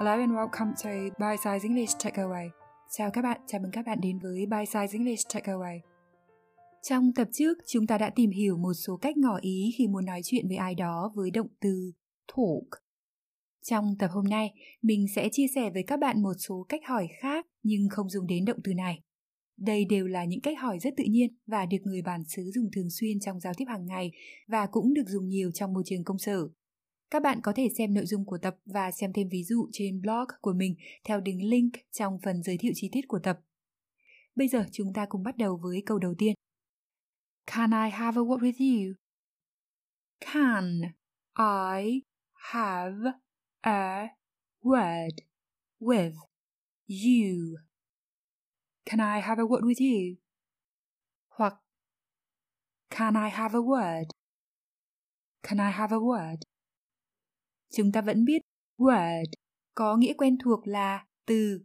Hello and welcome to Bite Size English Takeaway. Chào các bạn, chào mừng các bạn đến với Bite Size English Takeaway. Trong tập trước, chúng ta đã tìm hiểu một số cách ngỏ ý khi muốn nói chuyện với ai đó với động từ talk. Trong tập hôm nay, mình sẽ chia sẻ với các bạn một số cách hỏi khác nhưng không dùng đến động từ này. Đây đều là những cách hỏi rất tự nhiên và được người bản xứ dùng thường xuyên trong giao tiếp hàng ngày và cũng được dùng nhiều trong môi trường công sở. Các bạn có thể xem nội dung của tập và xem thêm ví dụ trên blog của mình theo đường link trong phần giới thiệu chi tiết của tập. Bây giờ chúng ta cùng bắt đầu với câu đầu tiên. Can I have a word with you? Can I have a word with you? Can I have a word with you? Hoặc, Can I have a word? Can I have a word? Chúng ta vẫn biết word có nghĩa quen thuộc là từ.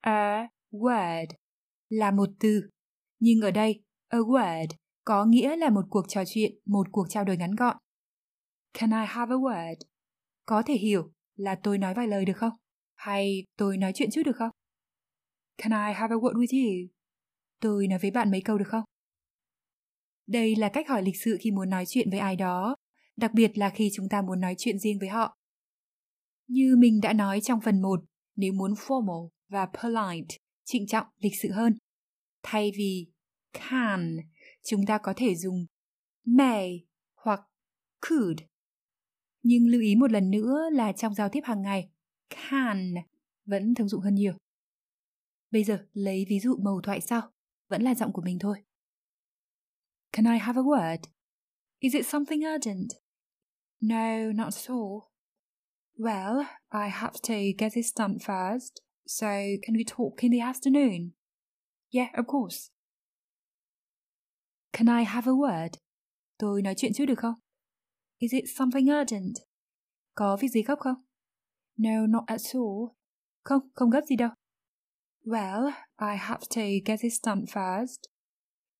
A word là một từ. Nhưng ở đây, a word có nghĩa là một cuộc trò chuyện, một cuộc trao đổi ngắn gọn. Can I have a word? Có thể hiểu là tôi nói vài lời được không? Hay tôi nói chuyện chút được không? Can I have a word with you? Tôi nói với bạn mấy câu được không? Đây là cách hỏi lịch sự khi muốn nói chuyện với ai đó, đặc biệt là khi chúng ta muốn nói chuyện riêng với họ. Như mình đã nói trong phần 1, nếu muốn formal và polite, trịnh trọng, lịch sự hơn, thay vì can, chúng ta có thể dùng may hoặc could. Nhưng lưu ý một lần nữa là trong giao tiếp hàng ngày, can vẫn thông dụng hơn nhiều. Bây giờ lấy ví dụ màu thoại sau, vẫn là giọng của mình thôi. Can I have a word? Is it something urgent? No, not at all. Well, I have to get this done first, so can we talk in the afternoon? Yeah, of course. Can I have a word? Tôi nói chuyện chút được không? Is it something urgent? Có việc gì gấp không? No, not at all. Không, không gấp gì đâu. Well, I have to get this done first.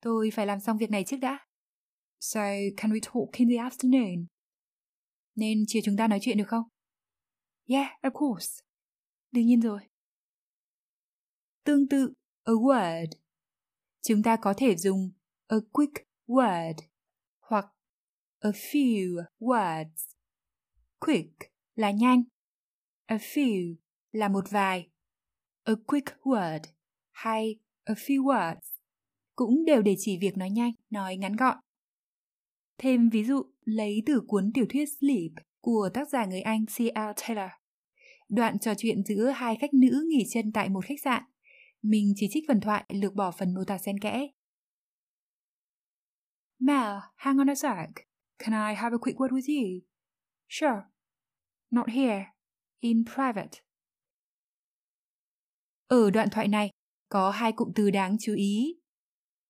Tôi phải làm xong việc này trước đã. So, can we talk in the afternoon? Nên chiều chúng ta nói chuyện được không? Yeah, of course. Đương nhiên rồi. Tương tự, a word. Chúng ta có thể dùng a quick word hoặc a few words. Quick là nhanh. A few là một vài. A quick word hay a few words cũng đều để chỉ việc nói nhanh, nói ngắn gọn. Thêm ví dụ lấy từ cuốn tiểu thuyết Sleep của tác giả người Anh C.L. Taylor. Đoạn trò chuyện giữa hai khách nữ nghỉ chân tại một khách sạn. Mình chỉ trích phần thoại lược bỏ phần mô tả xen kẽ. Mel, hang on a sec. Can I have a quick word with you? Sure. Not here. In private. Ở đoạn thoại này có hai cụm từ đáng chú ý.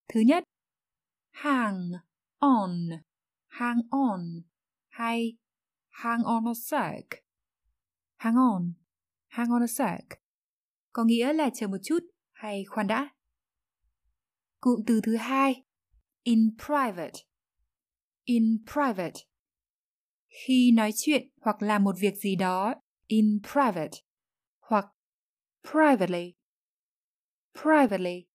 Thứ nhất, hang on, hang on hay hang on a sec. Hang on, hang on a sec. Có nghĩa là chờ một chút hay khoan đã. Cụm từ thứ hai, in private. In private. Khi nói chuyện hoặc làm một việc gì đó in private hoặc privately. Privately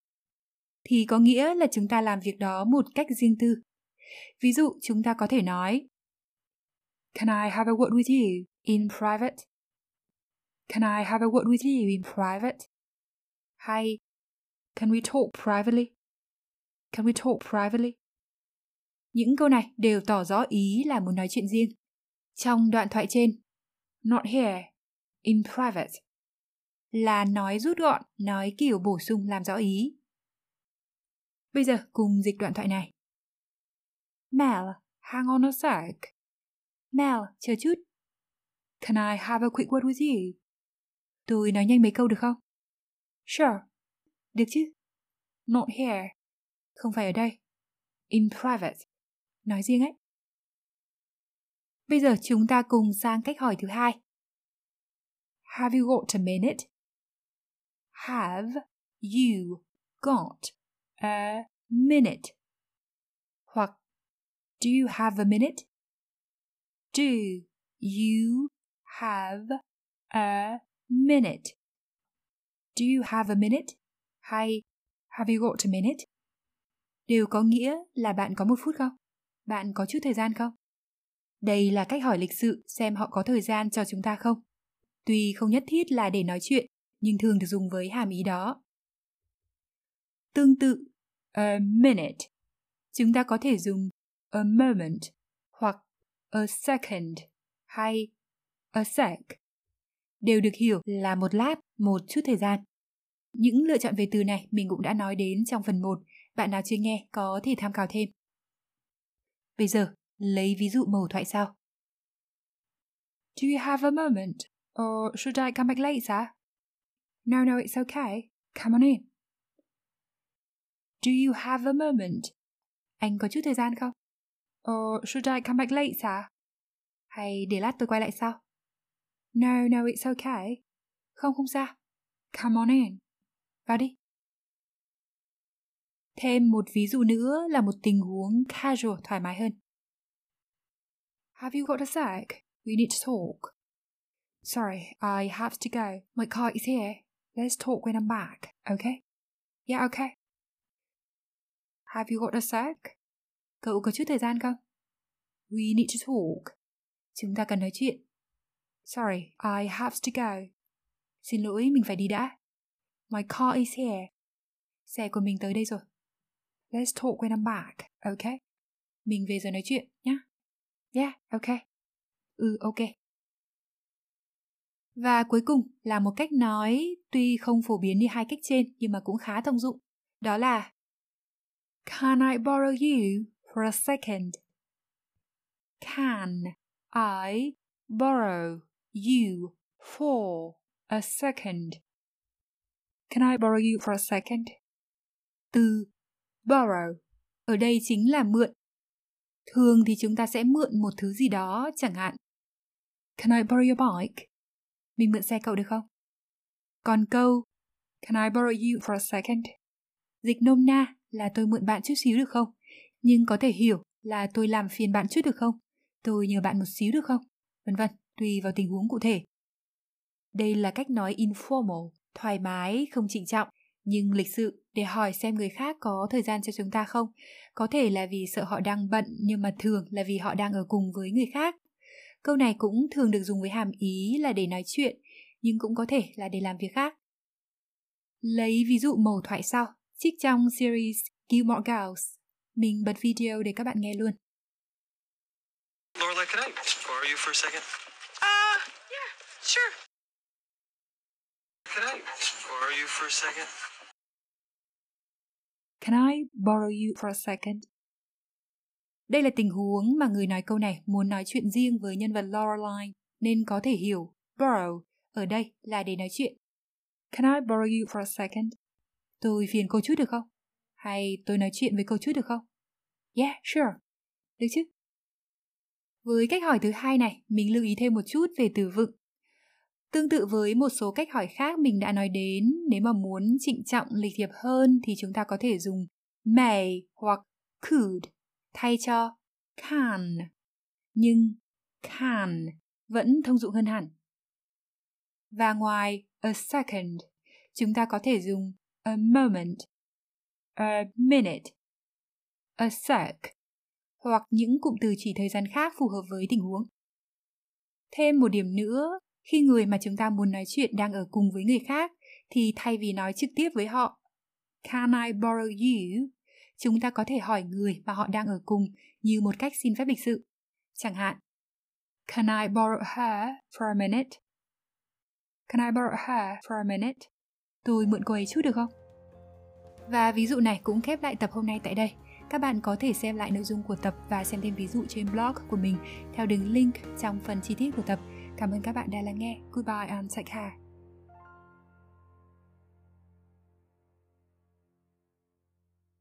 thì có nghĩa là chúng ta làm việc đó một cách riêng tư. Ví dụ chúng ta có thể nói Can I have a word with you in private? Can I have a word with you in private? Hay Can we talk privately? Can we talk privately? Những câu này đều tỏ rõ ý là muốn nói chuyện riêng. Trong đoạn thoại trên, not here, in private, là nói rút gọn, nói kiểu bổ sung làm rõ ý. Bây giờ cùng dịch đoạn thoại này. Mel, hang on a sec. Mel, chờ chút. Can I have a quick word with you? Tôi nói nhanh mấy câu được không? Sure. Được chứ? Not here. Không phải ở đây. In private. Nói riêng ấy. Bây giờ chúng ta cùng sang cách hỏi thứ hai. Have you got a minute? Have you got a minute? Do you have a minute? Do you have a minute. Do you have a minute? Hay have you got a minute? Đều có nghĩa là bạn có một phút không? Bạn có chút thời gian không? Đây là cách hỏi lịch sự xem họ có thời gian cho chúng ta không. Tuy không nhất thiết là để nói chuyện, nhưng thường được dùng với hàm ý đó. Tương tự, a minute. Chúng ta có thể dùng a moment hoặc a second hay a sec. Đều được hiểu là một lát, một chút thời gian. Những lựa chọn về từ này mình cũng đã nói đến trong phần 1, bạn nào chưa nghe có thể tham khảo thêm. Bây giờ, lấy ví dụ mẫu thoại sau. Do you have a moment? Or should I come back later? No, no, it's okay. Come on in. Do you have a moment? Anh có chút thời gian không? Or should I come back later? Hay để lát tôi quay lại sau? No, no, it's okay. Không, không sao. Come on in. Vào đi. Thêm một ví dụ nữa là một tình huống casual thoải mái hơn. Have you got a sec? We need to talk. Sorry, I have to go. My car is here. Let's talk when I'm back, okay? Yeah, okay. Have you got a sec? Cậu có chút thời gian không? We need to talk. Chúng ta cần nói chuyện. Sorry, I have to go. Xin lỗi, mình phải đi đã. My car is here. Xe của mình tới đây rồi. Let's talk when I'm back, okay? Mình về rồi nói chuyện nhé. Yeah, okay. Ừ, ok. Và cuối cùng là một cách nói tuy không phổ biến như hai cách trên nhưng mà cũng khá thông dụng. Đó là Can I borrow you for a second? Can I borrow you for a second? Can I borrow you for a second? Từ borrow, ở đây chính là mượn. Thường thì chúng ta sẽ mượn một thứ gì đó, chẳng hạn. Can I borrow your bike? Mình mượn xe cậu được không? Còn câu, Can I borrow you for a second? Dịch nôm na là tôi mượn bạn chút xíu được không? Nhưng có thể hiểu là tôi làm phiền bạn chút được không? Tôi nhờ bạn một xíu được không? Vân vân, tùy vào tình huống cụ thể. Đây là cách nói informal, thoải mái, không trịnh trọng, nhưng lịch sự để hỏi xem người khác có thời gian cho chúng ta không. Có thể là vì sợ họ đang bận nhưng mà thường là vì họ đang ở cùng với người khác. Câu này cũng thường được dùng với hàm ý là để nói chuyện, nhưng cũng có thể là để làm việc khác. Lấy ví dụ mẩu thoại sau, trích trong series Gilmore Girls. Mình bật video để các bạn nghe luôn. Lorelai, can I borrow you for a second? Uh, yeah, sure. Can I borrow you for a second? Can I borrow you for a second? Đây là tình huống mà người nói câu này muốn nói chuyện riêng với nhân vật Lorelai nên có thể hiểu borrow ở đây là để nói chuyện. Can I borrow you for a second? Tôi phiền cô chút được không? Hay tôi nói chuyện với cô chút được không? Yeah, sure. Được chứ? Với cách hỏi thứ hai này, mình lưu ý thêm một chút về từ vựng. Tương tự với một số cách hỏi khác mình đã nói đến, nếu mà muốn trịnh trọng lịch thiệp hơn thì chúng ta có thể dùng may hoặc could thay cho can. Nhưng can vẫn thông dụng hơn hẳn. Và ngoài a second, chúng ta có thể dùng a moment, a minute, a sec hoặc những cụm từ chỉ thời gian khác phù hợp với tình huống. Thêm một điểm nữa, khi người mà chúng ta muốn nói chuyện đang ở cùng với người khác thì thay vì nói trực tiếp với họ Can I borrow you? Chúng ta có thể hỏi người mà họ đang ở cùng như một cách xin phép lịch sự. Chẳng hạn, Can I borrow her for a minute? Can I borrow her for a minute? Tôi mượn cô ấy chút được không? Và ví dụ này cũng khép lại tập hôm nay tại đây. Các bạn có thể xem lại nội dung của tập và xem thêm ví dụ trên blog của mình theo đường link trong phần chi tiết của tập. Cảm ơn các bạn đã lắng nghe. Goodbye and take care.